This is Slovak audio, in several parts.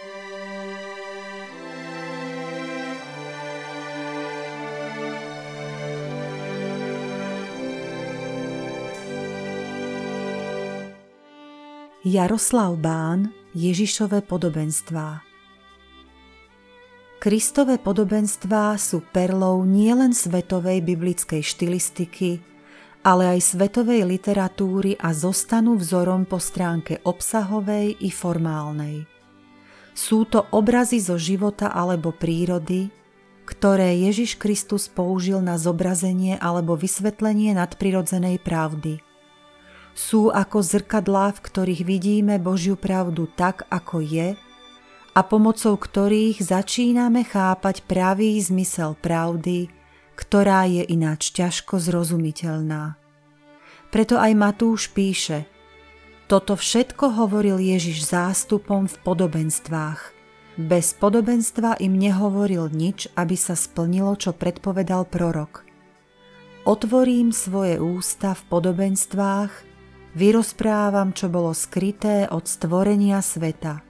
Jaroslav Bán Ježišové podobenstvá Kristové podobenstvá sú perlou nielen svetovej biblickej štilistiky, ale aj svetovej literatúry a zostanú vzorom po stránke obsahovej i formálnej. Sú to obrazy zo života alebo prírody, ktoré Ježiš Kristus použil na zobrazenie alebo vysvetlenie nadprirodzenej pravdy – sú ako zrkadlá, v ktorých vidíme Božiu pravdu tak, ako je a pomocou ktorých začíname chápať pravý zmysel pravdy, ktorá je ináč ťažko zrozumiteľná. Preto aj Matúš píše, toto všetko hovoril Ježiš zástupom v podobenstvách. Bez podobenstva im nehovoril nič, aby sa splnilo, čo predpovedal prorok. Otvorím svoje ústa v podobenstvách Vyrozprávam, čo bolo skryté od stvorenia sveta.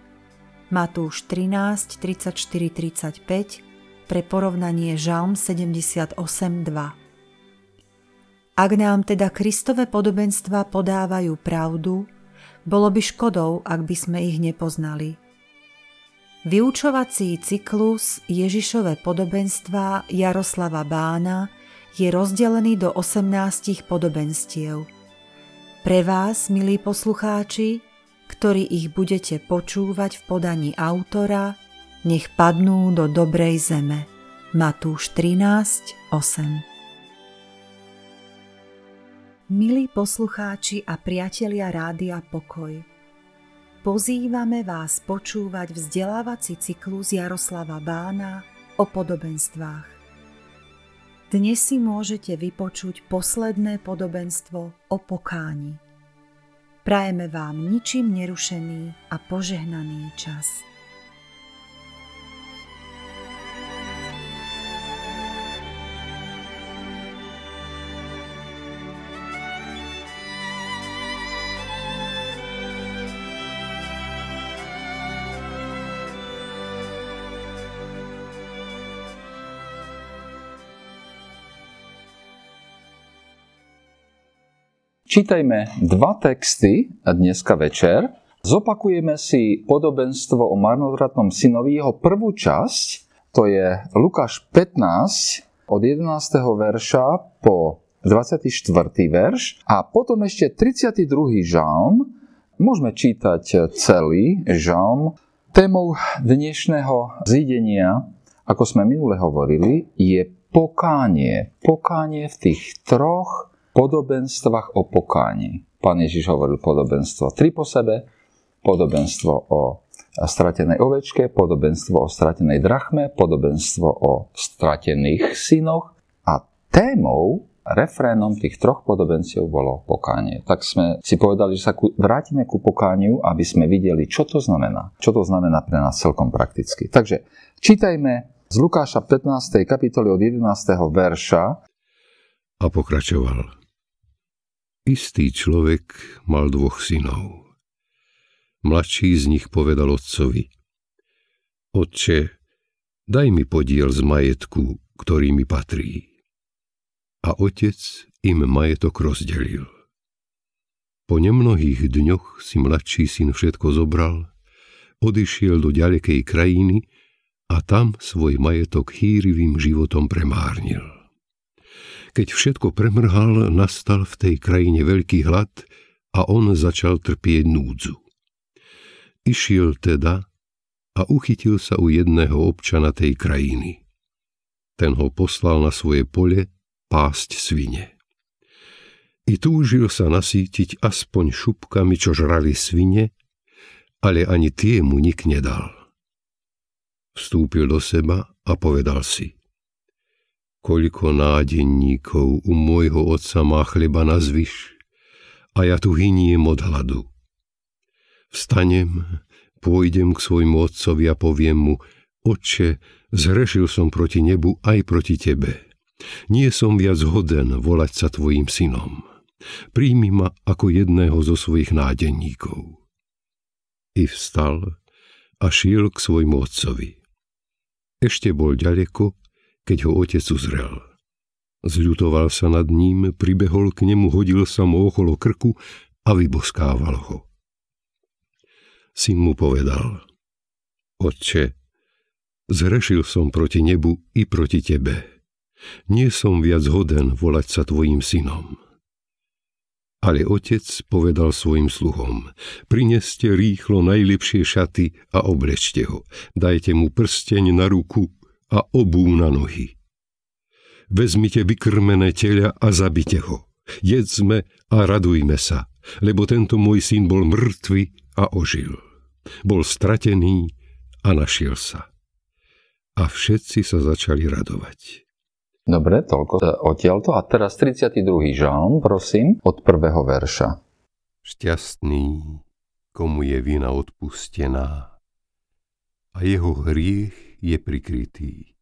Matúš 13, 34, 35 pre porovnanie Žalm 78, 2. Ak nám teda Kristové podobenstva podávajú pravdu, bolo by škodou, ak by sme ich nepoznali. Vyučovací cyklus Ježišové podobenstva Jaroslava Bána je rozdelený do 18 podobenstiev – pre vás, milí poslucháči, ktorí ich budete počúvať v podaní autora, nech padnú do dobrej zeme. Matúš 13, 8 Milí poslucháči a priatelia Rádia Pokoj, pozývame vás počúvať vzdelávací cyklus Jaroslava Bána o podobenstvách. Dnes si môžete vypočuť posledné podobenstvo o pokáni. Prajeme vám ničím nerušený a požehnaný čas. Čítajme dva texty dneska večer. Zopakujeme si podobenstvo o marnotratnom synovi, jeho prvú časť, to je Lukáš 15 od 11. verša po 24. verš a potom ešte 32. žalm. Môžeme čítať celý žalm. Témou dnešného zídenia, ako sme minule hovorili, je pokánie. Pokánie v tých troch podobenstvách o pokáni. Pán Ježiš hovoril podobenstvo tri po sebe, podobenstvo o stratenej ovečke, podobenstvo o stratenej drachme, podobenstvo o stratených synoch a témou, refrénom tých troch podobencov bolo pokánie. Tak sme si povedali, že sa vrátime ku pokániu, aby sme videli, čo to znamená. Čo to znamená pre nás celkom prakticky. Takže čítajme z Lukáša 15. kapitoly od 11. verša. A pokračoval. Istý človek mal dvoch synov. Mladší z nich povedal otcovi, Otče, daj mi podiel z majetku, ktorý mi patrí. A otec im majetok rozdelil. Po nemnohých dňoch si mladší syn všetko zobral, odišiel do ďalekej krajiny a tam svoj majetok hýrivým životom premárnil. Keď všetko premrhal, nastal v tej krajine veľký hlad a on začal trpieť núdzu. Išiel teda a uchytil sa u jedného občana tej krajiny. Ten ho poslal na svoje pole pásť svine. I túžil sa nasítiť aspoň šupkami, čo žrali svine, ale ani tie mu nik nedal. Vstúpil do seba a povedal si – koľko nádenníkov u môjho otca má chleba na zvyš a ja tu hyniem od hladu. Vstanem, pôjdem k svojmu otcovi a poviem mu, Otče, zhrešil som proti nebu aj proti tebe. Nie som viac hoden volať sa tvojim synom. Príjmi ma ako jedného zo svojich nádenníkov. I vstal a šiel k svojmu otcovi. Ešte bol ďaleko, keď ho otec uzrel. Zľutoval sa nad ním, pribehol k nemu, hodil sa mu okolo krku a vyboskával ho. Syn mu povedal, Otče, zrešil som proti nebu i proti tebe. Nie som viac hoden volať sa tvojim synom. Ale otec povedal svojim sluhom, prineste rýchlo najlepšie šaty a oblečte ho, dajte mu prsteň na ruku a obú na nohy. Vezmite vykrmené teľa a zabite ho. Jedzme a radujme sa, lebo tento môj syn bol mŕtvy a ožil. Bol stratený a našiel sa. A všetci sa začali radovať. Dobre, toľko odtiaľto. A teraz 32. žalm, prosím, od prvého verša. Šťastný, komu je vina odpustená a jeho hriech je prikrytý.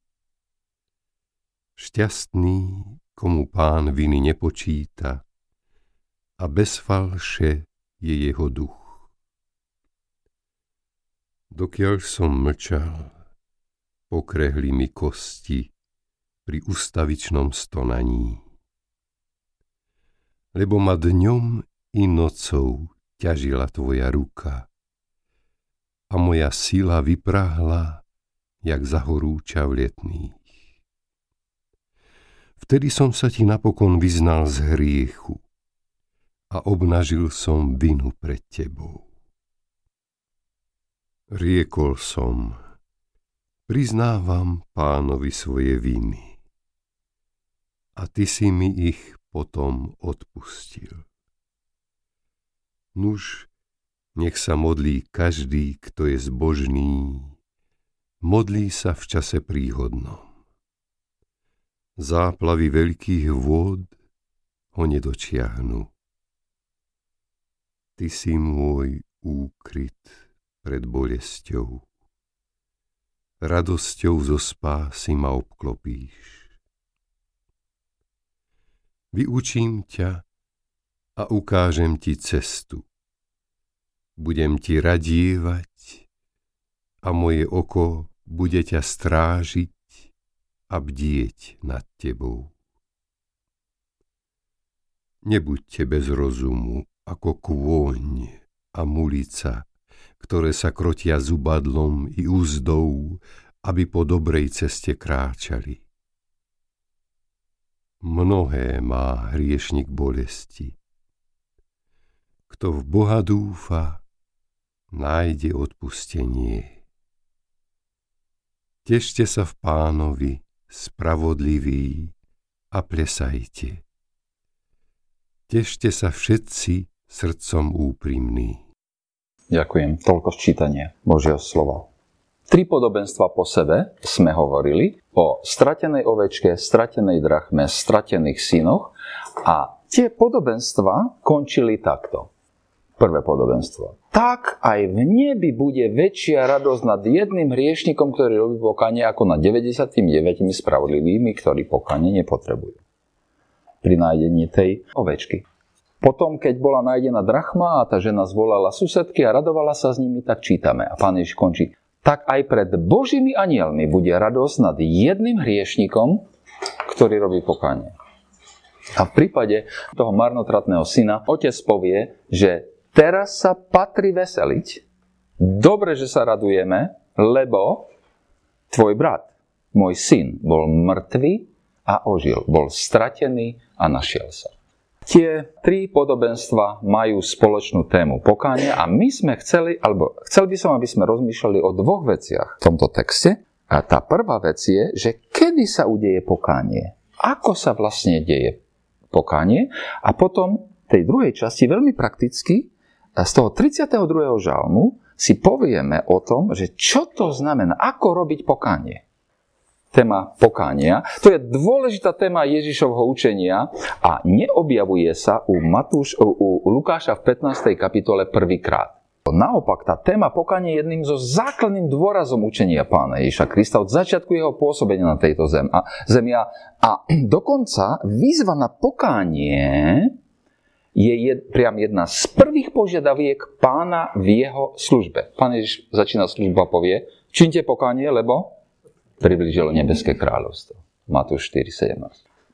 Šťastný, komu pán viny nepočíta a bez falše je jeho duch. Dokiaľ som mlčal, pokrehli mi kosti pri ustavičnom stonaní. Lebo ma dňom i nocou ťažila tvoja ruka a moja sila vyprahla, jak zahorúča v letných. Vtedy som sa ti napokon vyznal z hriechu a obnažil som vinu pred tebou. Riekol som, priznávam pánovi svoje viny a ty si mi ich potom odpustil. Nuž, nech sa modlí každý, kto je zbožný, modlí sa v čase príhodnom. Záplavy veľkých vôd ho nedočiahnu. Ty si môj úkryt pred bolesťou. Radosťou zo spásy ma obklopíš vyučím ťa a ukážem ti cestu. Budem ti radívať a moje oko bude ťa strážiť a bdieť nad tebou. Nebuďte bez rozumu ako kôň a mulica, ktoré sa krotia zubadlom i úzdou, aby po dobrej ceste kráčali Mnohé má hriešnik bolesti. Kto v Boha dúfa, nájde odpustenie. Tešte sa v pánovi, spravodliví, a plesajte. Tešte sa všetci srdcom úprimný. Ďakujem. Toľko sčítanie Božieho slova. Tri podobenstva po sebe sme hovorili o stratenej ovečke, stratenej drachme, stratených synoch a tie podobenstva končili takto. Prvé podobenstvo. Tak aj v nebi bude väčšia radosť nad jedným hriešnikom, ktorý robí pokanie, ako nad 99 spravodlivými, ktorí pokanie nepotrebujú. Pri nájdení tej ovečky. Potom, keď bola nájdená drachma a tá žena zvolala susedky a radovala sa s nimi, tak čítame. A pán Ježiš končí tak aj pred Božími anielmi bude radosť nad jedným hriešnikom, ktorý robí pokánie. A v prípade toho marnotratného syna otec povie, že teraz sa patrí veseliť. Dobre, že sa radujeme, lebo tvoj brat, môj syn, bol mŕtvý a ožil. Bol stratený a našiel sa. Tie tri podobenstva majú spoločnú tému pokánia a my sme chceli, alebo chcel by som, aby sme rozmýšľali o dvoch veciach v tomto texte. A tá prvá vec je, že kedy sa udeje pokánie? Ako sa vlastne deje pokánie? A potom tej druhej časti veľmi prakticky z toho 32. žalmu si povieme o tom, že čo to znamená, ako robiť pokánie téma pokánia. To je dôležitá téma Ježišovho učenia a neobjavuje sa u, Matúš, u, Lukáša v 15. kapitole prvýkrát. Naopak, tá téma pokánie je jedným zo základným dôrazom učenia pána Ježiša Krista od začiatku jeho pôsobenia na tejto zem a, zemia. A dokonca výzva na pokánie je jed, priam jedna z prvých požiadaviek pána v jeho službe. Pán Ježiš začína službu a povie, činte pokánie, lebo priblížilo nebeské kráľovstvo. Matúš 4.17.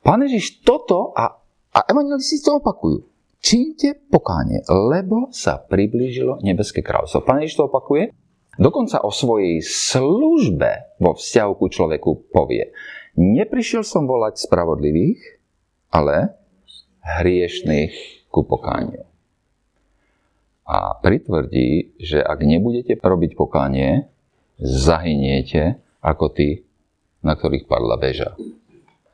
Pán Ježiš toto a, a evangelisti to opakujú. Činte pokánie, lebo sa priblížilo nebeské kráľovstvo. Pán Ježiš to opakuje. Dokonca o svojej službe vo vzťahu ku človeku povie. Neprišiel som volať spravodlivých, ale hriešných ku pokániu. A pritvrdí, že ak nebudete robiť pokánie, zahyniete ako tí, na ktorých padla beža.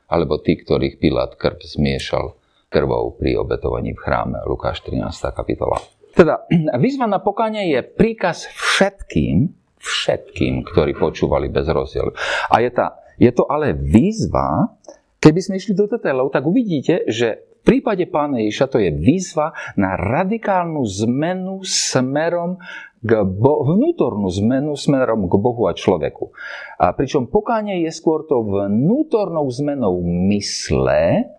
Alebo tí, ktorých Pilát krv zmiešal krvou pri obetovaní v chráme. Lukáš 13. kapitola. Teda výzva na pokánie je príkaz všetkým, všetkým, ktorí počúvali bez rozdielu. A je, tá, je to ale výzva, keby sme išli do detailov, tak uvidíte, že v prípade pána Ježiša to je výzva na radikálnu zmenu smerom k bo- vnútornú zmenu smerom k Bohu a človeku. A pričom pokánie je skôr to vnútornou zmenou mysle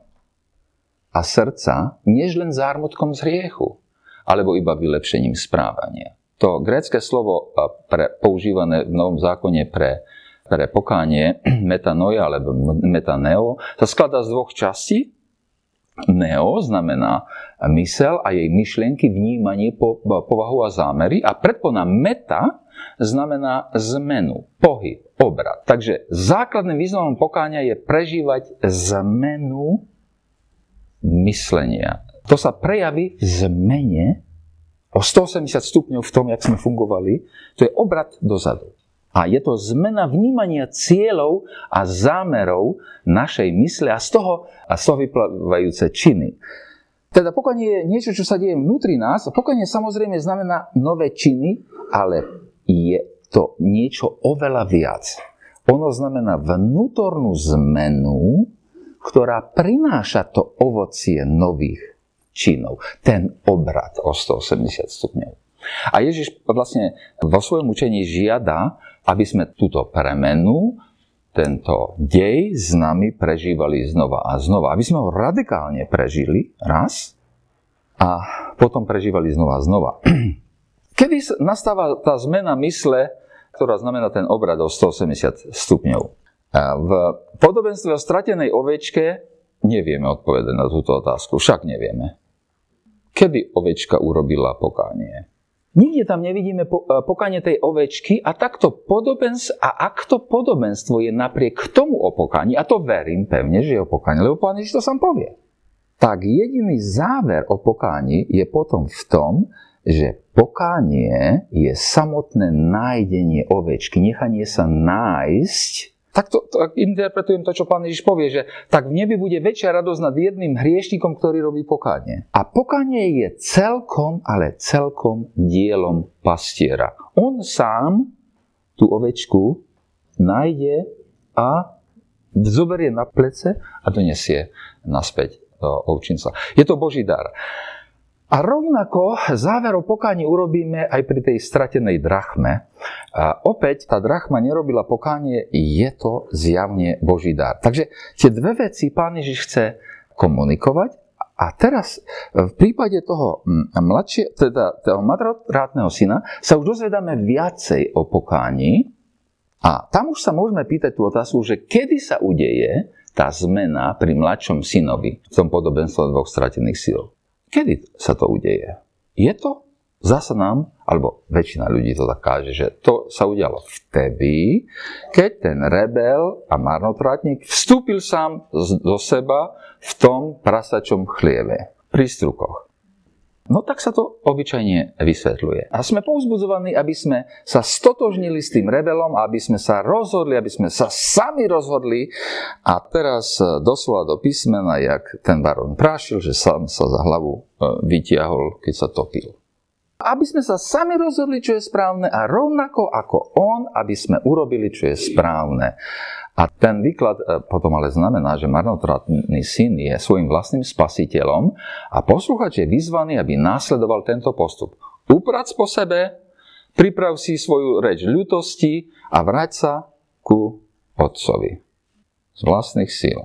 a srdca, než len zármutkom z hriechu, alebo iba vylepšením správania. To grécke slovo pre, používané v Novom zákone pre, pre pokánie, metanoia alebo metaneo, sa skladá z dvoch častí. Neo znamená mysel a jej myšlienky, vnímanie, povahu a zámery. A predpona meta znamená zmenu, pohyb, obrad. Takže základným významom pokáňa je prežívať zmenu myslenia. To sa prejaví v zmene o 180 stupňov v tom, jak sme fungovali. To je obrad dozadu. A je to zmena vnímania cieľov a zámerov našej mysle a z toho, a z toho vyplávajúce činy. Teda pokiaľ je niečo, čo sa deje vnútri nás, pokiaľ samozrejme znamená nové činy, ale je to niečo oveľa viac. Ono znamená vnútornú zmenu, ktorá prináša to ovocie nových činov. Ten obrad o 180 stupňov. A Ježiš vlastne vo svojom učení žiada, aby sme túto premenu, tento dej s nami prežívali znova a znova. Aby sme ho radikálne prežili raz a potom prežívali znova a znova. Kedy nastáva tá zmena mysle, ktorá znamená ten obrad o 180 stupňov? V podobenstve o stratenej ovečke nevieme odpovedať na túto otázku. Však nevieme. Kedy ovečka urobila pokánie? Nikde tam nevidíme e, pokanie tej ovečky a takto podobens, a ak to podobenstvo je napriek tomu o pokáni, a to verím pevne, že je o pokáni, lebo pán Ježiš to sám povie, tak jediný záver o pokáni je potom v tom, že pokánie je samotné nájdenie ovečky, nechanie sa nájsť tak to, to interpretujem to, čo pán Ježiš povie, že tak v nebi bude väčšia radosť nad jedným hriešnikom, ktorý robí pokánie. A pokánie je celkom, ale celkom dielom pastiera. On sám tú ovečku nájde a zoberie na plece a donesie naspäť ovčinca. Je to Boží dar. A rovnako záver o pokáni urobíme aj pri tej stratenej drachme. A opäť tá drachma nerobila pokánie, je to zjavne Boží dar. Takže tie dve veci pán Ježiš chce komunikovať a teraz v prípade toho mladšie, teda toho madrotrátneho syna sa už dozvedáme viacej o pokání a tam už sa môžeme pýtať tú otázku, že kedy sa udeje tá zmena pri mladšom synovi v tom podobenstve dvoch stratených síl. Kedy sa to udeje? Je to? Zasa nám, alebo väčšina ľudí to tak káže, že to sa udialo vtedy, keď ten rebel a marnotratník vstúpil sám do seba v tom prasačom chlieve, pri strukoch. No tak sa to obyčajne vysvetľuje. A sme povzbudzovaní, aby sme sa stotožnili s tým rebelom, aby sme sa rozhodli, aby sme sa sami rozhodli. A teraz e, doslova do písmena, jak ten baron prášil, že sám sa za hlavu e, vytiahol, keď sa topil. Aby sme sa sami rozhodli, čo je správne a rovnako ako on, aby sme urobili, čo je správne. A ten výklad e, potom ale znamená, že marnotratný syn je svojim vlastným spasiteľom a posluchač je vyzvaný, aby následoval tento postup. Uprac po sebe, priprav si svoju reč ľutosti a vrať sa ku otcovi. Z vlastných síl.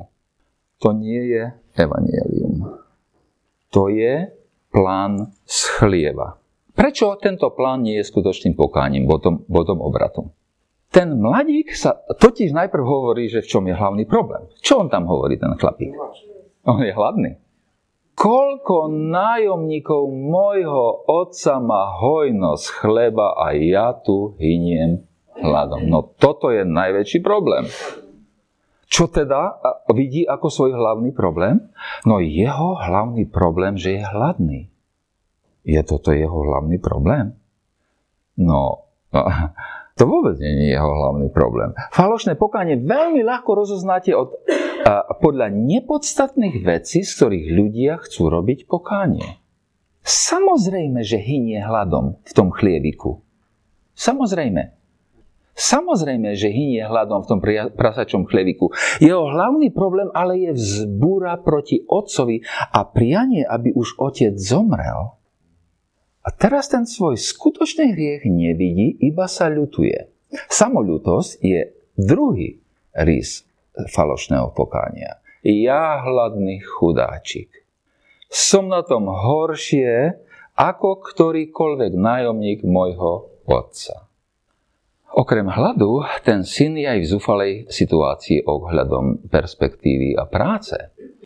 To nie je evanielium. To je plán z chlieva. Prečo tento plán nie je skutočným pokáním, bodom, bodom obratu? Ten mladík sa totiž najprv hovorí, že v čom je hlavný problém. Čo on tam hovorí, ten chlapík? On je hladný. Koľko nájomníkov môjho otca má hojnosť chleba a ja tu hyniem hladom. No toto je najväčší problém. Čo teda vidí ako svoj hlavný problém? No jeho hlavný problém, že je hladný. Je toto jeho hlavný problém? No, to vôbec nie je jeho hlavný problém. Falošné pokánie veľmi ľahko rozoznáte od, a, podľa nepodstatných vecí, z ktorých ľudia chcú robiť pokánie. Samozrejme, že hynie hladom v tom chlieviku. Samozrejme. Samozrejme, že hynie hladom v tom prasačom chleviku. Jeho hlavný problém ale je vzbúra proti otcovi a prianie, aby už otec zomrel. A teraz ten svoj skutočný hriech nevidí, iba sa ľutuje. Samolutosť je druhý rys falošného pokánia. Ja hladný chudáčik. Som na tom horšie ako ktorýkoľvek nájomník môjho otca. Okrem hladu, ten syn je aj v zúfalej situácii ohľadom perspektívy a práce.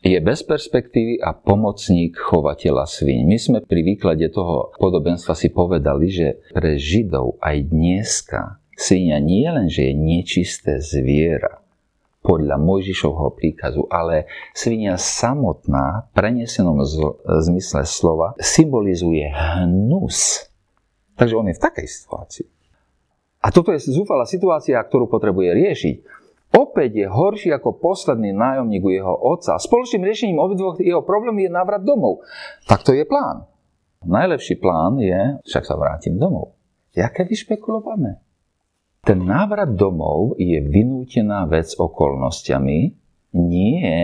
Je bez perspektívy a pomocník chovateľa svíň. My sme pri výklade toho podobenstva si povedali, že pre Židov aj dneska svinia nie len, že je nečisté zviera, podľa Mojžišovho príkazu, ale svinia samotná, prenesenom zmysle slova, symbolizuje hnus. Takže on je v takej situácii. A toto je zúfalá situácia, ktorú potrebuje riešiť. Opäť je horší ako posledný nájomník u jeho otca. Spoločným riešením obidvoch jeho problémov je návrat domov. Tak to je plán. Najlepší plán je, však sa vrátim domov. Jaké vyšpekulované? Ten návrat domov je vynútená vec okolnostiami, nie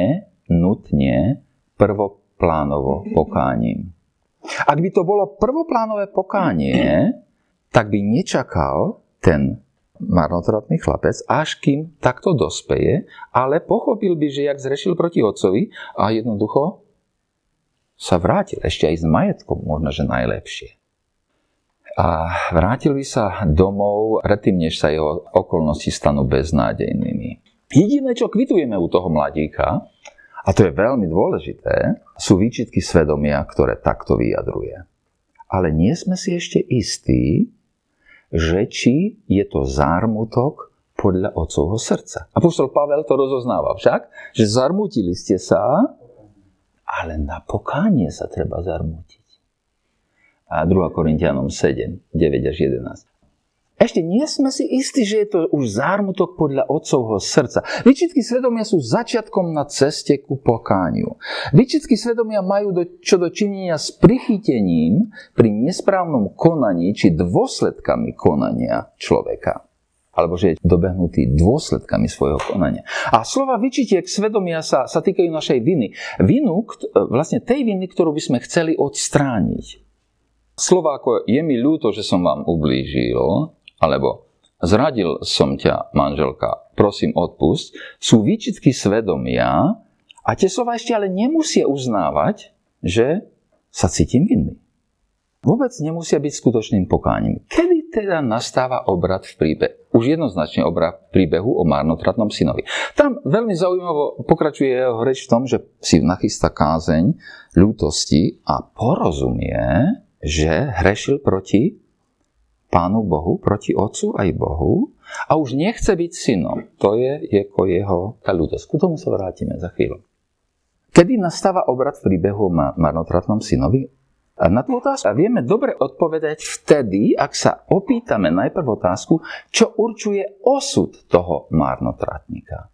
nutne prvoplánovo pokáním. Ak by to bolo prvoplánové pokánie, tak by nečakal ten marnotratný chlapec, až kým takto dospeje, ale pochopil by, že jak zrešil proti otcovi a jednoducho sa vrátil, ešte aj s majetkom, možno, že najlepšie. A vrátil by sa domov predtým, než sa jeho okolnosti stanú beznádejnými. Jediné, čo kvitujeme u toho mladíka, a to je veľmi dôležité, sú výčitky svedomia, ktoré takto vyjadruje. Ale nie sme si ešte istí, že či je to zármutok podľa otcovho srdca. A poštol Pavel to rozoznáva však, že zarmutili ste sa, ale na pokánie sa treba zarmutiť. A 2. Korintianom 7, 9 až 11. Ešte nie sme si istí, že je to už zármutok podľa otcovho srdca. Výčitky svedomia sú začiatkom na ceste ku pokániu. Výčitky svedomia majú do, čo do činenia s prichytením pri nesprávnom konaní či dôsledkami konania človeka alebo že je dobehnutý dôsledkami svojho konania. A slova vyčitiek svedomia sa, sa týkajú našej viny. Vinu, vlastne tej viny, ktorú by sme chceli odstrániť. Slova ako je mi ľúto, že som vám ublížil, alebo zradil som ťa, manželka, prosím odpusť, sú výčitky svedomia a tie slova ešte ale nemusia uznávať, že sa cítim vinný. Vôbec nemusia byť skutočným pokáním. Kedy teda nastáva obrad v príbehu? Už jednoznačne obrad v príbehu o marnotratnom synovi. Tam veľmi zaujímavo pokračuje jeho reč v tom, že si nachystá kázeň ľútosti a porozumie, že hrešil proti Pánu Bohu, proti Otcu aj Bohu a už nechce byť synom. To je ako jeho tá ľudosť. K tomu sa vrátime za chvíľu. Kedy nastáva obrad v príbehu o marnotratnom synovi? A na tú otázku vieme dobre odpovedať vtedy, ak sa opýtame najprv otázku, čo určuje osud toho marnotratníka.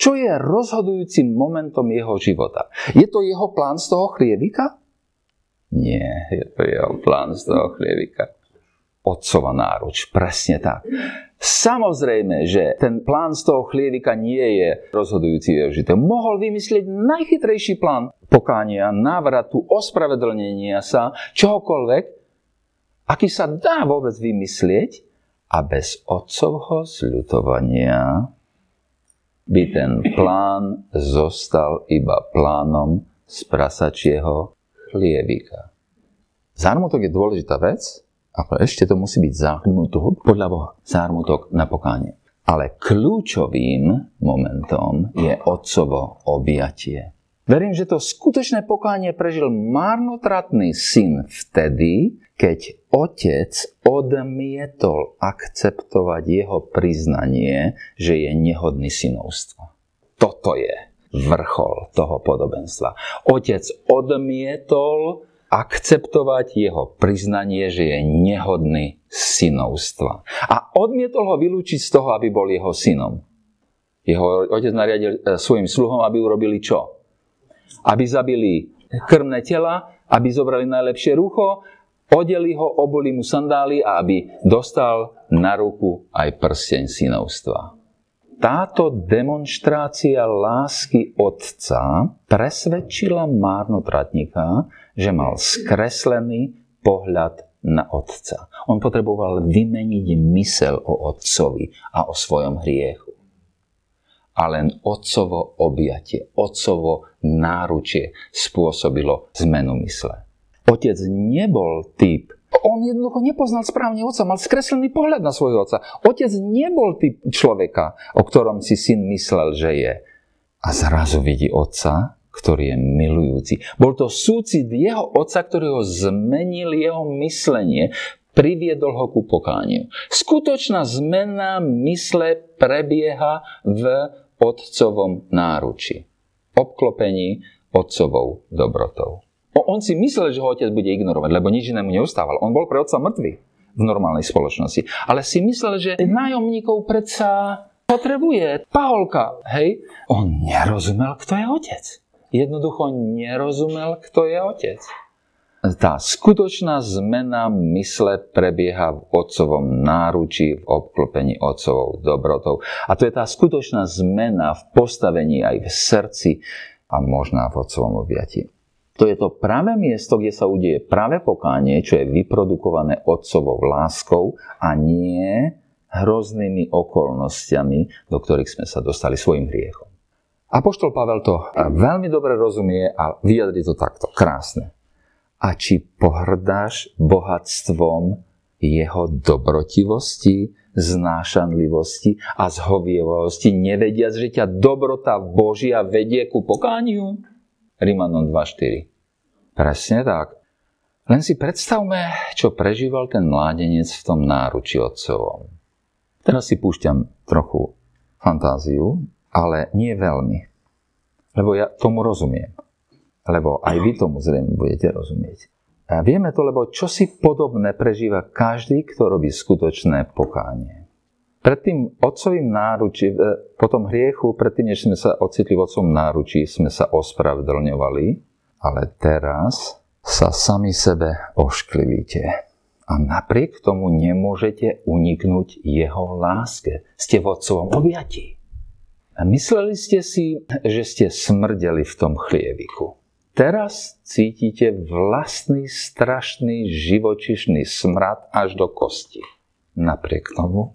Čo je rozhodujúcim momentom jeho života? Je to jeho plán z toho chlievika? Nie, je to jeho plán z toho chlievika otcova náruč. Presne tak. Samozrejme, že ten plán z toho chlievika nie je rozhodujúci jeho Mohol vymyslieť najchytrejší plán pokánia, návratu, ospravedlnenia sa, čohokoľvek, aký sa dá vôbec vymyslieť a bez otcovho zľutovania by ten plán zostal iba plánom z prasačieho chlievika. Zármutok je dôležitá vec, ale ešte to musí byť zármutok podľa Boha. Zármutok na pokánie. Ale kľúčovým momentom je otcovo objatie. Verím, že to skutočné pokánie prežil marnotratný syn vtedy, keď otec odmietol akceptovať jeho priznanie, že je nehodný synovstva. Toto je vrchol toho podobenstva. Otec odmietol akceptovať jeho priznanie, že je nehodný synovstva. A odmietol ho vylúčiť z toho, aby bol jeho synom. Jeho otec nariadil e, svojim sluhom, aby urobili čo? Aby zabili krmné tela, aby zobrali najlepšie rucho, odeli ho, oboli mu sandály a aby dostal na ruku aj prsteň synovstva táto demonstrácia lásky otca presvedčila márnotratníka, že mal skreslený pohľad na otca. On potreboval vymeniť mysel o otcovi a o svojom hriechu. A len otcovo objatie, otcovo náručie spôsobilo zmenu mysle. Otec nebol typ on jednoducho nepoznal správne otca, mal skreslený pohľad na svojho otca. Otec nebol typ človeka, o ktorom si syn myslel, že je. A zrazu vidí otca, ktorý je milujúci. Bol to súcit jeho otca, ktorý ho zmenil jeho myslenie, priviedol ho ku pokániu. Skutočná zmena mysle prebieha v otcovom náruči. Obklopení otcovou dobrotou. On si myslel, že ho otec bude ignorovať, lebo nič inému neustával. On bol pre otca mŕtvy v normálnej spoločnosti. Ale si myslel, že nájomníkov predsa potrebuje paholka. Hej? On nerozumel, kto je otec. Jednoducho nerozumel, kto je otec. Tá skutočná zmena mysle prebieha v otcovom náručí, v obklopení otcovou dobrotou. A to je tá skutočná zmena v postavení aj v srdci a možná v otcovom objatí. To je to práve miesto, kde sa udeje práve pokánie, čo je vyprodukované otcovou láskou a nie hroznými okolnostiami, do ktorých sme sa dostali svojim hriechom. Apoštol Pavel to veľmi dobre rozumie a vyjadri to takto. Krásne. A či pohrdáš bohatstvom jeho dobrotivosti, znášanlivosti a zhovievosti, nevediac, že ťa dobrota Božia vedie ku pokániu? Rimanom 2.4. Presne tak. Len si predstavme, čo prežíval ten mládenec v tom náruči otcovom. Teraz si púšťam trochu fantáziu, ale nie veľmi. Lebo ja tomu rozumiem. Lebo aj vy tomu zrejme budete rozumieť. A vieme to, lebo čo si podobné prežíva každý, kto robí skutočné pokánie. Pred tým otcovým náručí, e, po tom hriechu, predtým, než sme sa ocitli v otcovom náručí, sme sa ospravedlňovali, ale teraz sa sami sebe ošklivíte. A napriek tomu nemôžete uniknúť jeho láske. Ste v otcovom objatí. A mysleli ste si, že ste smrdeli v tom chlieviku. Teraz cítite vlastný strašný živočišný smrad až do kosti. Napriek tomu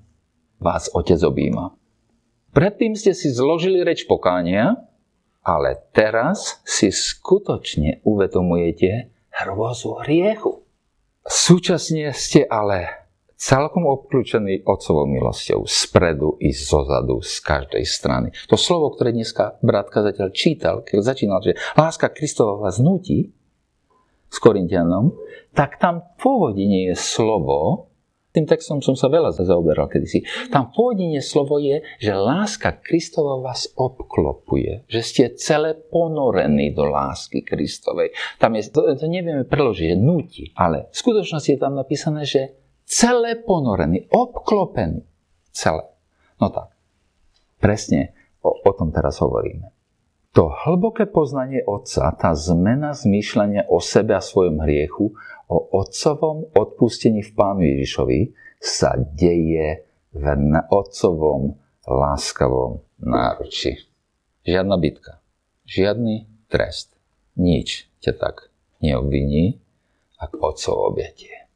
vás otec objíma. Predtým ste si zložili reč pokánia, ale teraz si skutočne uvedomujete hrôzu hriechu. Súčasne ste ale celkom obklúčený otcovou milosťou spredu i zozadu, z každej strany. To slovo, ktoré dneska brat kazateľ čítal, keď začínal, že láska Kristova vás nutí s Korintianom, tak tam pôvodne je slovo, tým textom som sa veľa zaoberal kedysi. Tam pôvodne slovo je, že láska Kristova vás obklopuje. Že ste celé ponorení do lásky Kristovej. Tam je, to, to nevieme preložiť, nutí. Ale v skutočnosti je tam napísané, že celé ponorený, obklopený. Celé. No tak. Presne o, o tom teraz hovoríme. To hlboké poznanie Otca, tá zmena zmýšľania o sebe a svojom hriechu, o otcovom odpustení v Pánu Ježišovi sa deje v otcovom láskavom náruči. Žiadna bitka, žiadny trest, nič ťa tak neobviní, ako otcov objatie.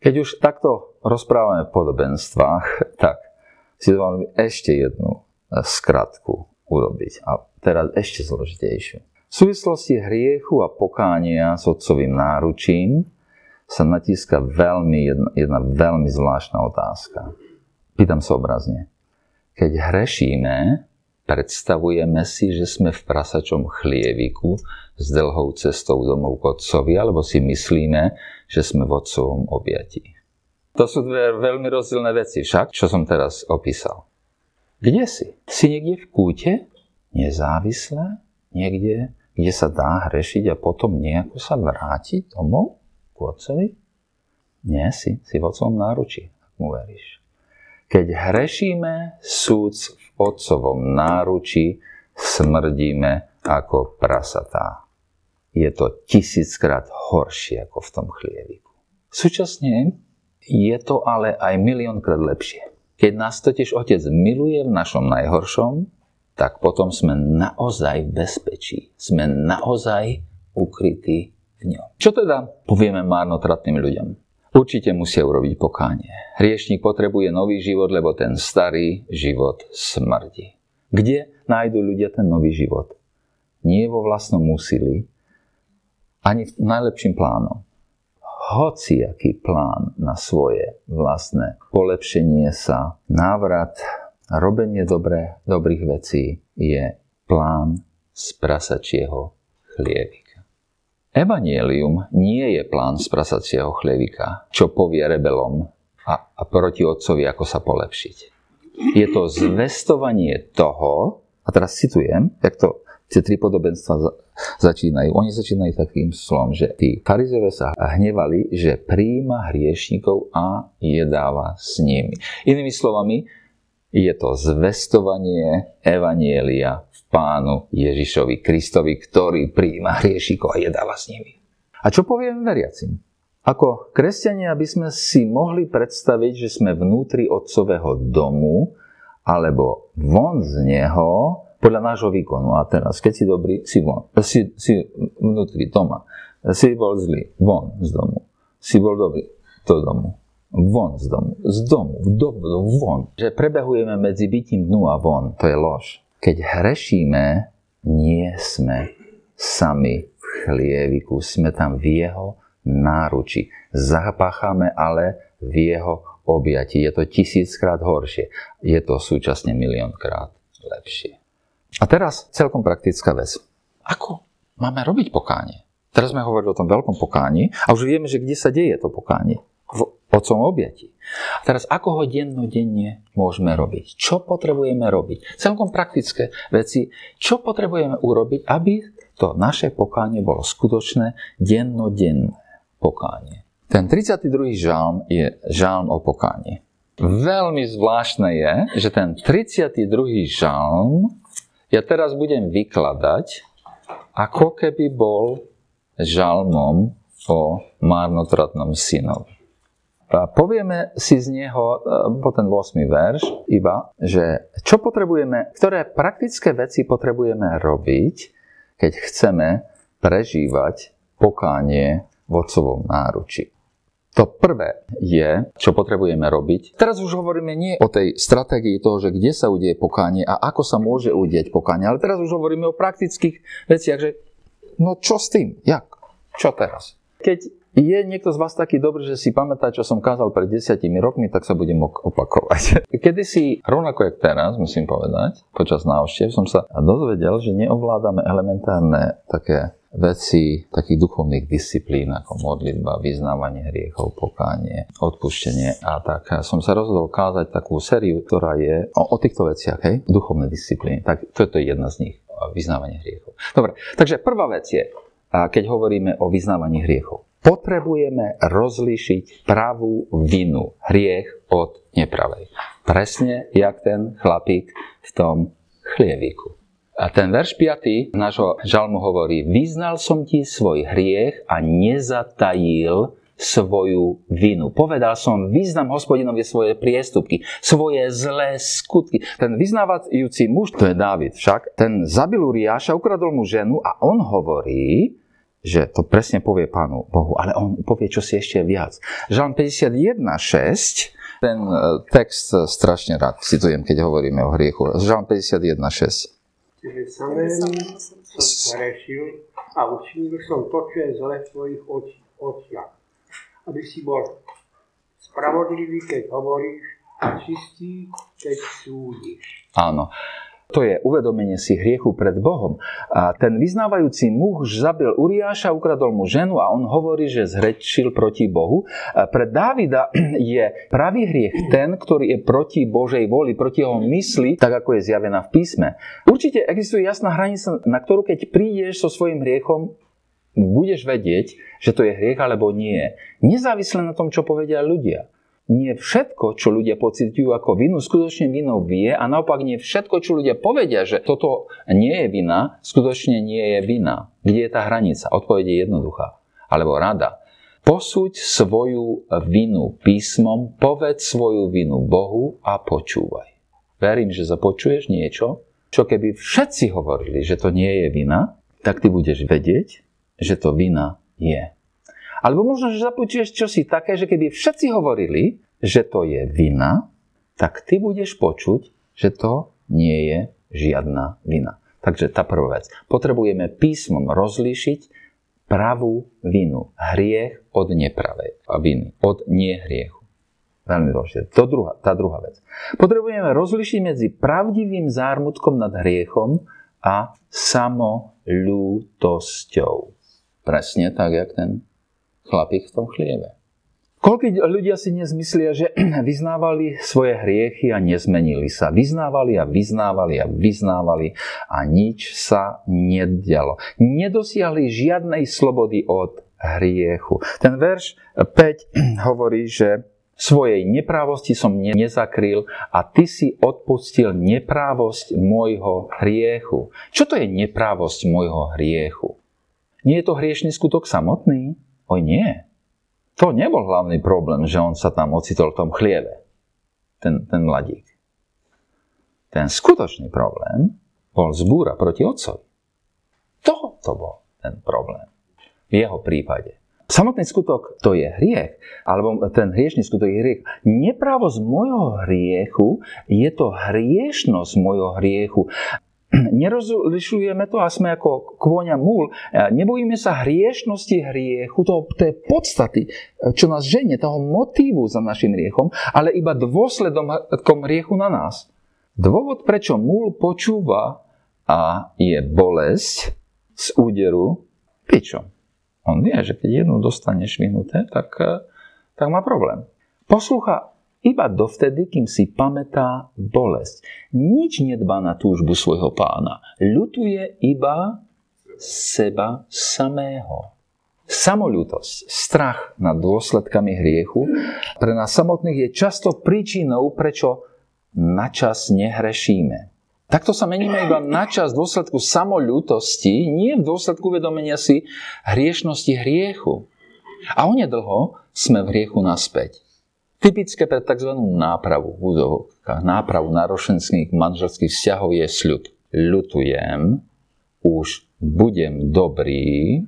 Keď už takto rozprávame v podobenstvách, tak si dovolím ešte jednu skratku urobiť. A teraz ešte zložitejšiu. V súvislosti hriechu a pokánia s otcovým náručím sa natíska veľmi, jedna, jedna veľmi zvláštna otázka. Pýtam sa obrazne. Keď hrešíme, predstavujeme si, že sme v prasačom chlieviku s dlhou cestou domov k otcovi, alebo si myslíme, že sme v otcovom objatí. To sú dve veľmi rozdielne veci však, čo som teraz opísal. Kde si? Si niekde v kúte? Nezávisle? Niekde, kde sa dá hrešiť a potom nejako sa vrátiť domov k otcovi? Nie si. Si v otcovom náručí, ak mu veríš. Keď hrešíme, súd v otcovom náručí smrdíme ako prasatá. Je to tisíckrát horšie ako v tom chlieviku. Súčasne je to ale aj miliónkrát lepšie. Keď nás totiž Otec miluje v našom najhoršom, tak potom sme naozaj v bezpečí. Sme naozaj ukrytí v ňom. Čo teda povieme márnotratným ľuďom? Určite musia urobiť pokánie. Hriešník potrebuje nový život, lebo ten starý život smrdí. Kde nájdu ľudia ten nový život? Nie vo vlastnom úsilí, ani v najlepším plánom hociaký plán na svoje vlastné polepšenie sa, návrat, robenie dobré, dobrých vecí je plán z prasačieho chlievika. Evangelium nie je plán z prasacieho chlievika, čo povie rebelom a, a proti otcovi, ako sa polepšiť. Je to zvestovanie toho, a teraz citujem, jak to tie tri podobenstva začínajú. Oni začínajú takým slovom, že tí farizové sa hnevali, že príjima hriešnikov a jedáva s nimi. Inými slovami, je to zvestovanie Evanielia v pánu Ježišovi Kristovi, ktorý príjima hriešnikov a jedáva s nimi. A čo poviem veriacim? Ako kresťania by sme si mohli predstaviť, že sme vnútri otcového domu, alebo von z neho, podľa nášho výkonu. A teraz, keď si dobrý, si von. Si, si vnútri doma. Si bol zlý, von z domu. Si bol dobrý, do domu. Von z domu. Z domu, do, do, von. Že prebehujeme medzi bytím dnu a von. To je lož. Keď hrešíme, nie sme sami v chlieviku. Sme tam v jeho náruči. Zapáchame ale v jeho objati. Je to tisíckrát horšie. Je to súčasne miliónkrát lepšie. A teraz celkom praktická vec. Ako máme robiť pokánie? Teraz sme hovorili o tom veľkom pokáni a už vieme, že kde sa deje to pokánie. V otcom objati. A teraz ako ho dennodenne môžeme robiť? Čo potrebujeme robiť? Celkom praktické veci. Čo potrebujeme urobiť, aby to naše pokánie bolo skutočné dennodenné pokánie? Ten 32. žalm je žalm o pokáni. Veľmi zvláštne je, že ten 32. žalm ja teraz budem vykladať, ako keby bol žalmom o márnotratnom synovi. Povieme si z neho, e, po ten 8. verš, iba, že čo potrebujeme, ktoré praktické veci potrebujeme robiť, keď chceme prežívať pokánie v otcovom náruči. To prvé je, čo potrebujeme robiť. Teraz už hovoríme nie o tej stratégii toho, že kde sa udieje pokánie a ako sa môže udieť pokánie, ale teraz už hovoríme o praktických veciach, že no čo s tým? Jak? Čo teraz? Keď je niekto z vás taký dobrý, že si pamätá, čo som kázal pred desiatimi rokmi, tak sa budem opakovať. Kedy si, rovnako jak teraz, musím povedať, počas návštev som sa dozvedel, že neovládame elementárne také veci takých duchovných disciplín ako modlitba, vyznávanie hriechov, pokánie, odpuštenie a tak. Som sa rozhodol kázať takú sériu, ktorá je o, o týchto veciach, hej, duchovné disciplíny. Tak toto je jedna z nich, vyznávanie hriechov. Dobre, takže prvá vec je, keď hovoríme o vyznávaní hriechov. Potrebujeme rozlíšiť pravú vinu, hriech od nepravej. Presne jak ten chlapík v tom chlieviku. A ten verš 5 nášho žalmu hovorí, vyznal som ti svoj hriech a nezatajil svoju vinu. Povedal som, vyznam hospodinovi svoje priestupky, svoje zlé skutky. Ten vyznávajúci muž, to je Dávid však, ten zabil Uriáša, ukradol mu ženu a on hovorí, že to presne povie Pánu Bohu, ale on povie čo si ešte viac. Žalm 51, 6, ten e, text strašne rád citujem, keď hovoríme o hriechu. Žalm 51, 6 že samému som zhrešil a učinil som to, čo je zle v tvojich oči, očiach. aby si bol spravodlivý, keď hovoríš a čistý, keď súdiš. Áno. To je uvedomenie si hriechu pred Bohom. A ten vyznávajúci muž zabil Uriáša, ukradol mu ženu a on hovorí, že zhrečil proti Bohu. A pre Dávida je pravý hriech ten, ktorý je proti Božej voli, proti jeho mysli, tak ako je zjavená v písme. Určite existuje jasná hranica, na ktorú keď prídeš so svojím hriechom, budeš vedieť, že to je hriech alebo nie. Nezávisle na tom, čo povedia ľudia nie všetko, čo ľudia pocitujú ako vinu, skutočne vinou vie a naopak nie všetko, čo ľudia povedia, že toto nie je vina, skutočne nie je vina. Kde je tá hranica? Odpoveď je jednoduchá. Alebo rada. Posúď svoju vinu písmom, povedz svoju vinu Bohu a počúvaj. Verím, že započuješ niečo, čo keby všetci hovorili, že to nie je vina, tak ty budeš vedieť, že to vina je. Alebo možno, že započuješ čosi také, že keby všetci hovorili, že to je vina, tak ty budeš počuť, že to nie je žiadna vina. Takže tá prvá vec. Potrebujeme písmom rozlíšiť pravú vinu. Hriech od nepravej viny. Od nehriechu. Veľmi dôležité. To druhá, tá druhá vec. Potrebujeme rozlišiť medzi pravdivým zármutkom nad hriechom a samolútosťou. Presne tak, jak ten chlapík v tom chlieve. Koľko ľudia si dnes myslia, že vyznávali svoje hriechy a nezmenili sa. Vyznávali a vyznávali a vyznávali a nič sa nedialo. Nedosiahli žiadnej slobody od hriechu. Ten verš 5 hovorí, že svojej neprávosti som nezakryl a ty si odpustil neprávosť môjho hriechu. Čo to je neprávosť môjho hriechu? Nie je to hriešný skutok samotný? Oj nie. To nebol hlavný problém, že on sa tam ocitol v tom chlieve. Ten, ten mladík. Ten skutočný problém bol zbúra proti otcovi. To, to bol ten problém. V jeho prípade. Samotný skutok to je hriech, alebo ten hriešný skutok je hriech. Neprávosť môjho hriechu je to hriešnosť môjho hriechu nerozlišujeme to a sme ako kôňa múl. Nebojíme sa hriešnosti hriechu, toho, tej podstaty, čo nás ženie, toho motívu za našim hriechom, ale iba dôsledkom hriechu na nás. Dôvod, prečo múl počúva a je bolesť z úderu, pičo. On vie, že keď jednu dostaneš minuté, tak, tak má problém. Poslúcha iba dovtedy, kým si pamätá bolesť. Nič nedbá na túžbu svojho pána. Ľutuje iba seba samého. Samolútosť, strach nad dôsledkami hriechu pre nás samotných je často príčinou, prečo načas nehrešíme. Takto sa meníme iba na čas v dôsledku samolútosti, nie v dôsledku uvedomenia si hriešnosti hriechu. A onedlho sme v hriechu naspäť. Typické pre tzv. nápravu v úzovkách, nápravu náročenských manželských vzťahov je sľub. Ľutujem, už budem dobrý,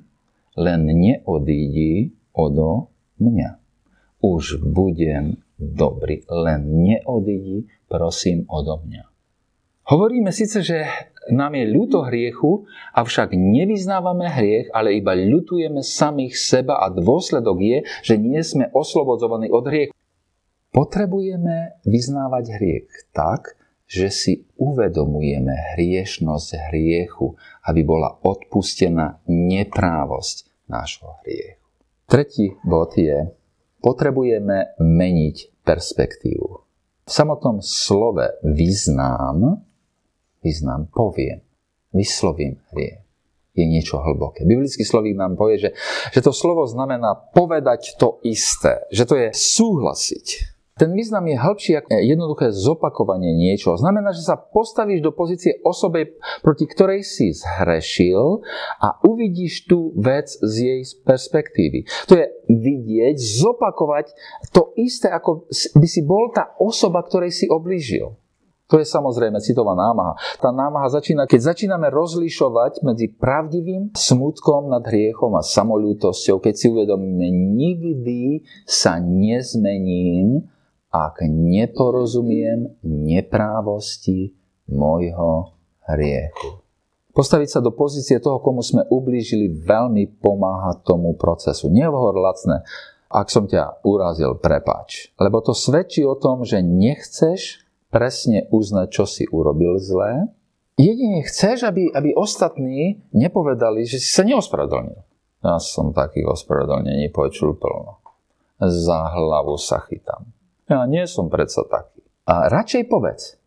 len neodídi odo mňa. Už budem dobrý, len neodídi, prosím, odo mňa. Hovoríme síce, že nám je ľúto hriechu, avšak nevyznávame hriech, ale iba ľutujeme samých seba a dôsledok je, že nie sme oslobodzovaní od hriechu. Potrebujeme vyznávať hriech tak, že si uvedomujeme hriešnosť hriechu, aby bola odpustená neprávosť nášho hriechu. Tretí bod je, potrebujeme meniť perspektívu. V samotnom slove vyznám, vyznám, poviem, vyslovím hriech je niečo hlboké. Biblický slovík nám povie, že, že to slovo znamená povedať to isté, že to je súhlasiť. Ten význam je hĺbší ako jednoduché zopakovanie niečoho. Znamená, že sa postavíš do pozície osobe, proti ktorej si zhrešil a uvidíš tú vec z jej perspektívy. To je vidieť, zopakovať to isté, ako by si bol tá osoba, ktorej si oblížil. To je samozrejme citová námaha. Tá námaha začína, keď začíname rozlišovať medzi pravdivým smutkom nad hriechom a samolútosťou, keď si uvedomíme, nikdy sa nezmením, ak neporozumiem neprávosti môjho hriechu. Postaviť sa do pozície toho, komu sme ublížili, veľmi pomáha tomu procesu. Nehovor lacné, ak som ťa urazil, prepáč. Lebo to svedčí o tom, že nechceš presne uznať, čo si urobil zlé. Jedine chceš, aby, aby ostatní nepovedali, že si sa neospravedlnil. Ja som takých ospravedlnení počul plno. Za hlavu sa chytám. Ja nie som predsa taký. A radšej povedz,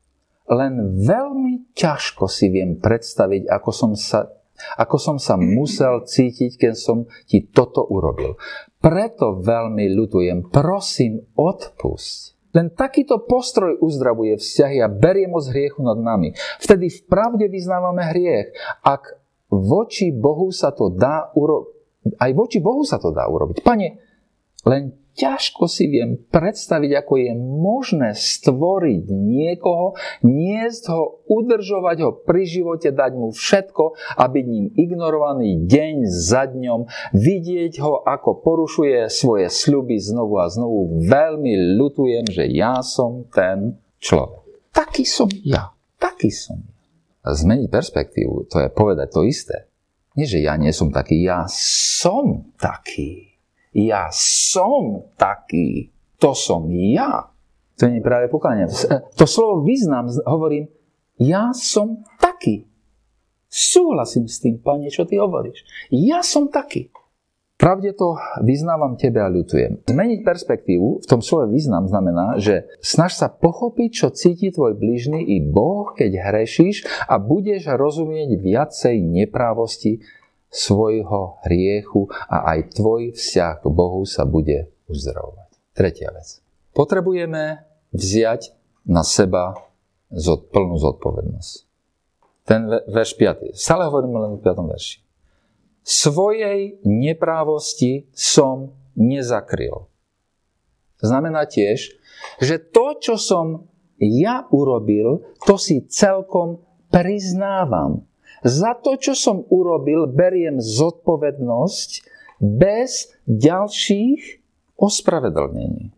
len veľmi ťažko si viem predstaviť, ako som sa ako som sa musel cítiť, keď som ti toto urobil. Preto veľmi ľutujem. Prosím, odpusť. Len takýto postroj uzdravuje vzťahy a berie moc hriechu nad nami. Vtedy v pravde vyznávame hriech. Ak voči Bohu sa to dá urobiť, aj voči Bohu sa to dá urobiť. Pane, len ťažko si viem predstaviť, ako je možné stvoriť niekoho, niesť ho, udržovať ho pri živote, dať mu všetko a byť ním ignorovaný deň za dňom, vidieť ho, ako porušuje svoje sľuby znovu a znovu. Veľmi ľutujem, že ja som ten človek. Taký som ja. Taký som ja. Zmeniť perspektívu, to je povedať to isté. Nie, že ja nie som taký, ja som taký ja som taký, to som ja. To nie je práve pokáňa. To slovo význam hovorím, ja som taký. Súhlasím s tým, pane, čo ty hovoríš. Ja som taký. Pravde to vyznávam tebe a ľutujem. Zmeniť perspektívu v tom slove význam znamená, že snaž sa pochopiť, čo cíti tvoj bližný i Boh, keď hrešíš a budeš rozumieť viacej neprávosti svojho hriechu a aj tvoj vzťah k Bohu sa bude uzdravovať. Tretia vec. Potrebujeme vziať na seba zod, plnú zodpovednosť. Ten verš 5. Stále hovoríme len o 5. verši. Svojej neprávosti som nezakryl. Znamená tiež, že to, čo som ja urobil, to si celkom priznávam. Za to, čo som urobil, beriem zodpovednosť bez ďalších ospravedlnení.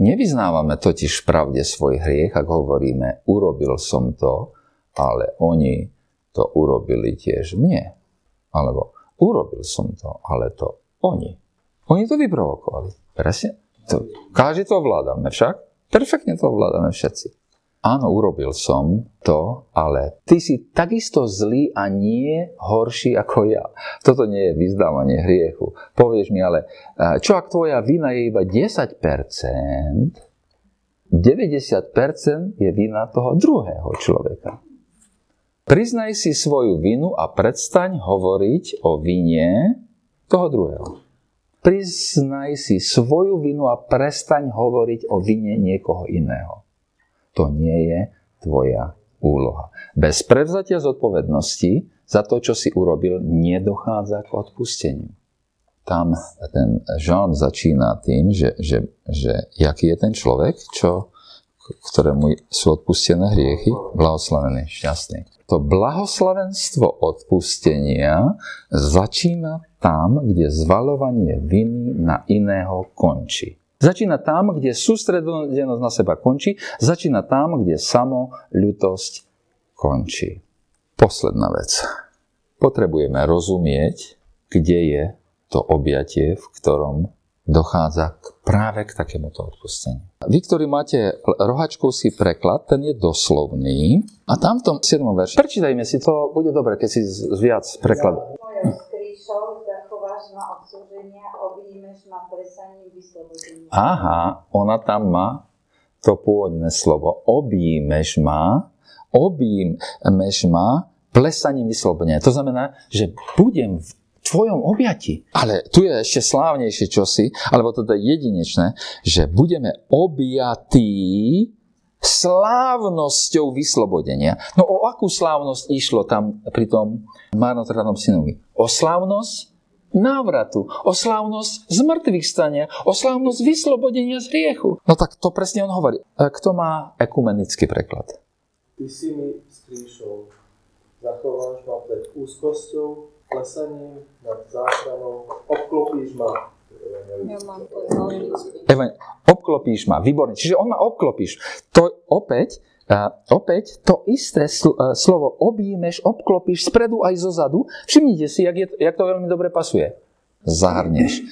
Nevyznávame totiž pravde svoj hriech, ak hovoríme, urobil som to, ale oni to urobili tiež mne. Alebo urobil som to, ale to oni. Oni to vyprovokovali. Presne. To, každý to ovládame však. Perfektne to ovládame všetci áno, urobil som to, ale ty si takisto zlý a nie horší ako ja. Toto nie je vyzdávanie hriechu. Povieš mi, ale čo ak tvoja vina je iba 10%, 90% je vina toho druhého človeka. Priznaj si svoju vinu a predstaň hovoriť o vine toho druhého. Priznaj si svoju vinu a prestaň hovoriť o vine niekoho iného. To nie je tvoja úloha. Bez prevzatia zodpovednosti za to, čo si urobil, nedochádza k odpusteniu. Tam ten žalm začína tým, že, že, že jaký je ten človek, čo, ktorému sú odpustené hriechy, blahoslavený, šťastný. To blahoslavenstvo odpustenia začína tam, kde zvalovanie viny na iného končí. Začína tam, kde sústredenosť na seba končí, začína tam, kde samo ľutosť končí. Posledná vec. Potrebujeme rozumieť, kde je to objatie, v ktorom dochádza k, práve k takémuto odpusteniu. Vy, ktorí máte rohačkovský preklad, ten je doslovný a tam v tom 7. verši, prečítajme si to, bude dobre, keď si z viac preklad. Aha, ona tam má to pôvodné slovo. Objímeš ma, objímeš ma plesaním vyslobodenia. To znamená, že budem v tvojom objati. Ale tu je ešte slávnejšie čosi, alebo toto je jedinečné, že budeme objatí slávnosťou vyslobodenia. No o akú slávnosť išlo tam pri tom marnotratnom synovi? O slávnosť návratu, o slávnosť zmrtvých stania, o slávnosť vyslobodenia z hriechu. No tak to presne on hovorí. Kto má ekumenický preklad? Ty si mi skríšol, zachováš ma pred úzkosťou, klesaním nad záchranou, obklopíš ma ja mám Evan, obklopíš ma, výborne. Čiže on ma obklopíš. To opäť opäť to isté e, slovo objímeš, obklopíš spredu aj zo zadu. Všimnite si, jak, je, jak to veľmi dobre pasuje. Zahrnieš.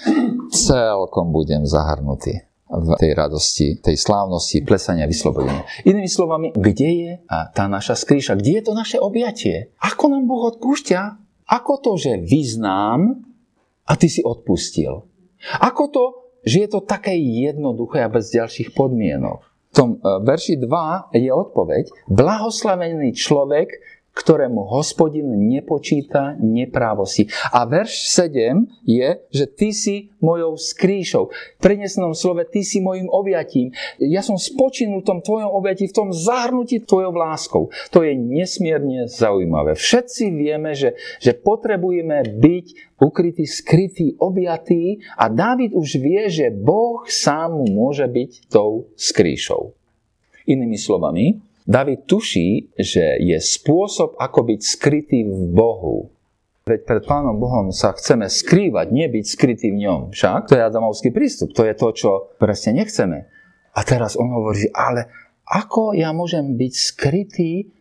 celkom budem zahrnutý v tej radosti, tej slávnosti, plesania, vyslobodenia. Inými slovami, kde je tá naša skríša? Kde je to naše objatie? Ako nám Boh odpúšťa? Ako to, že vyznám a ty si odpustil? Ako to, že je to také jednoduché a bez ďalších podmienok? Tom e, verši 2 je odpoveď. Blahoslavený človek, ktorému hospodin nepočíta neprávosti. A verš 7 je, že ty si mojou skrýšou. V prenesenom slove ty si mojim objatím. Ja som spočinul v tom tvojom objatí, v tom zahrnutí tvojou láskou. To je nesmierne zaujímavé. Všetci vieme, že, že potrebujeme byť ukrytý, skrytý, objatý a Dávid už vie, že Boh sám môže byť tou skrýšou. Inými slovami, David tuší, že je spôsob, ako byť skrytý v Bohu. Veď pred Pánom Bohom sa chceme skrývať, nie byť skrytý v ňom. Však to je Adamovský prístup, to je to, čo presne nechceme. A teraz on hovorí, ale ako ja môžem byť skrytý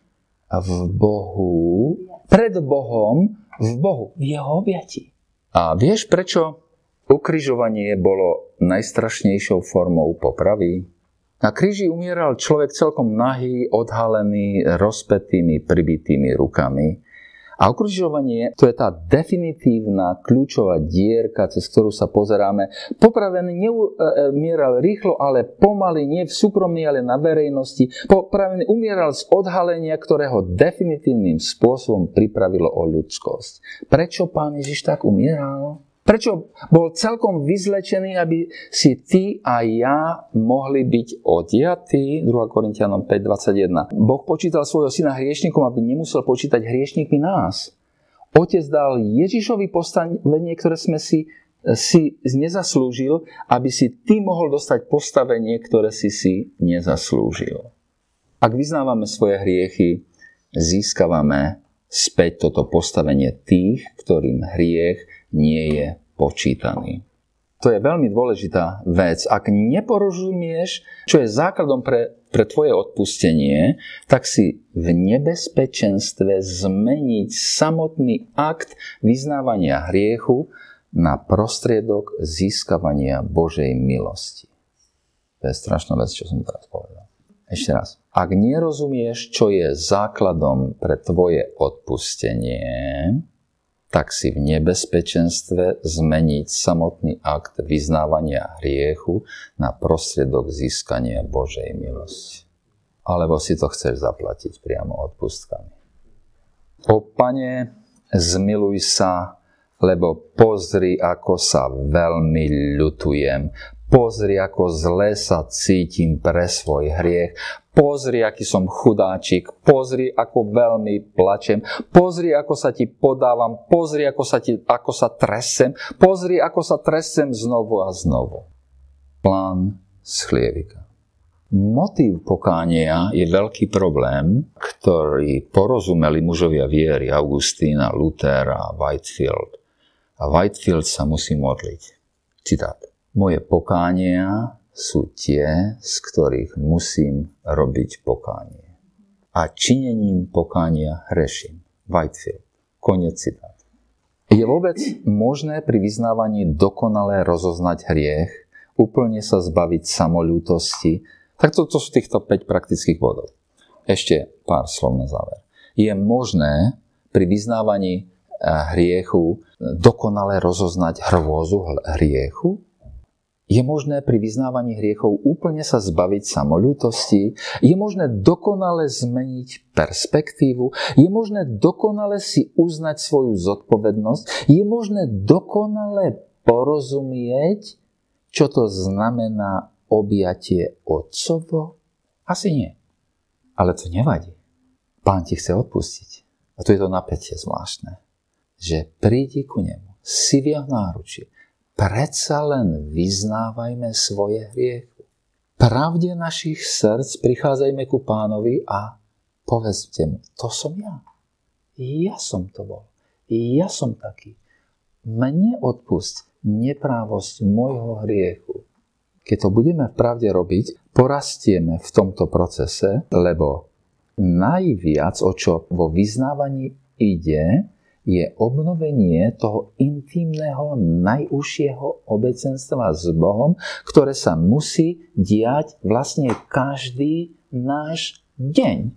v Bohu, pred Bohom, v Bohu, v jeho objati. A vieš, prečo ukrižovanie bolo najstrašnejšou formou popravy? Na kríži umieral človek celkom nahý, odhalený, rozpetými, pribitými rukami. A ukrižovanie to je tá definitívna kľúčová dierka, cez ktorú sa pozeráme. Popravený neumieral rýchlo, ale pomaly, nie v súkromí, ale na verejnosti. Popravený umieral z odhalenia, ktorého definitívnym spôsobom pripravilo o ľudskosť. Prečo pán Ježiš tak umieral? Prečo bol celkom vyzlečený, aby si ty a ja mohli byť odiatí? 2 Korintianom 5.21. Boh počítal svojho syna hriešnikom, aby nemusel počítať hriešnikmi nás. Otec dal Ježišovi postavenie, ktoré sme si, si nezaslúžil, aby si ty mohol dostať postavenie, ktoré si si nezaslúžil. Ak vyznávame svoje hriechy, získavame späť toto postavenie tých, ktorým hriech nie je počítaný. To je veľmi dôležitá vec. Ak neporozumieš, čo je základom pre, pre tvoje odpustenie, tak si v nebezpečenstve zmeniť samotný akt vyznávania hriechu na prostriedok získavania Božej milosti. To je strašná vec, čo som teraz povedal. Ešte raz. Ak nerozumieš, čo je základom pre tvoje odpustenie, tak si v nebezpečenstve zmeniť samotný akt vyznávania hriechu na prostriedok získania Božej milosti. Alebo si to chceš zaplatiť priamo odpustkami. O Pane, zmiluj sa, lebo pozri, ako sa veľmi ľutujem. Pozri, ako zle sa cítim pre svoj hriech. Pozri, aký som chudáčik, pozri, ako veľmi plačem, pozri, ako sa ti podávam, pozri, ako sa, ti, ako sa tresem, pozri, ako sa tresem znovu a znovu. Plán z chlievika. Motív pokánia je veľký problém, ktorý porozumeli mužovia viery Augustína, Luther a Whitefield. A Whitefield sa musí modliť. Citát. Moje pokánia sú tie, z ktorých musím robiť pokánie. A činením pokánia hreším. Whitefield. Konec citát. Je vôbec možné pri vyznávaní dokonale rozoznať hriech, úplne sa zbaviť samolútosti? Tak to, to sú týchto 5 praktických bodov. Ešte pár slov na záver. Je možné pri vyznávaní eh, hriechu dokonale rozoznať hrôzu hriechu? Je možné pri vyznávaní hriechov úplne sa zbaviť samolútosti? Je možné dokonale zmeniť perspektívu? Je možné dokonale si uznať svoju zodpovednosť? Je možné dokonale porozumieť, čo to znamená objatie Otcovo? Asi nie. Ale to nevadí. Pán ti chce odpustiť. A tu je to napätie zvláštne. Že prídi ku nemu, si v náručí, predsa len vyznávajme svoje hriechy. Pravde našich srdc prichádzajme ku pánovi a povedzte mu, to som ja. Ja som to bol. Ja som taký. Mne odpust neprávosť môjho hriechu. Keď to budeme v pravde robiť, porastieme v tomto procese, lebo najviac, o čo vo vyznávaní ide, je obnovenie toho intimného, najúžšieho obecenstva s Bohom, ktoré sa musí diať vlastne každý náš deň.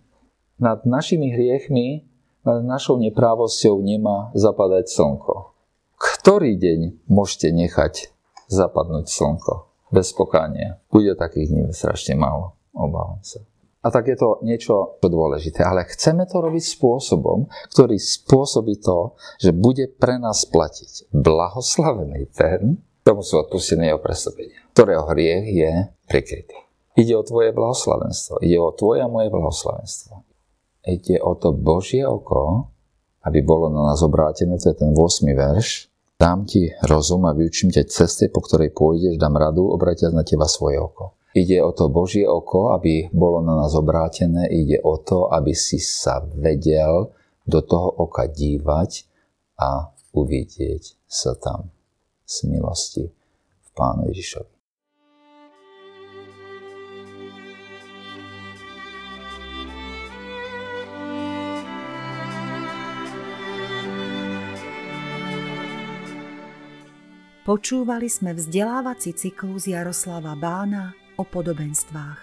Nad našimi hriechmi, nad našou neprávosťou nemá zapadať slnko. Ktorý deň môžete nechať zapadnúť slnko bez pokánia? Bude takých dní strašne málo, obávam sa. A tak je to niečo dôležité. Ale chceme to robiť spôsobom, ktorý spôsobí to, že bude pre nás platiť blahoslavený ten, tomu sú odpustené jeho prestúpenia, ktorého hriech je prikrytý. Ide o tvoje blahoslavenstvo. Ide o tvoje a moje blahoslavenstvo. Ide o to Božie oko, aby bolo na nás obrátené, to je ten 8. verš. Dám ti rozum a vyučím ťa ceste, po ktorej pôjdeš, dám radu, obratia na teba svoje oko. Ide o to Božie oko, aby bolo na nás obrátené. Ide o to, aby si sa vedel do toho oka dívať a uvidieť sa tam z milosti v Pánu Ježišovi. Počúvali sme vzdelávací cyklus Jaroslava Bána o podobenstvách.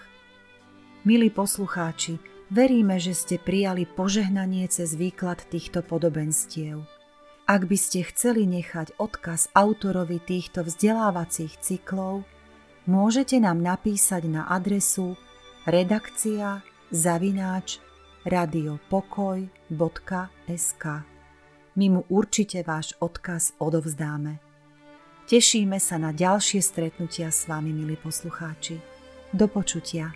Milí poslucháči, veríme, že ste prijali požehnanie cez výklad týchto podobenstiev. Ak by ste chceli nechať odkaz autorovi týchto vzdelávacích cyklov, môžete nám napísať na adresu redakcia zavináč radiopokoj.sk. My mu určite váš odkaz odovzdáme. Tešíme sa na ďalšie stretnutia s vami, milí poslucháči. Do počutia.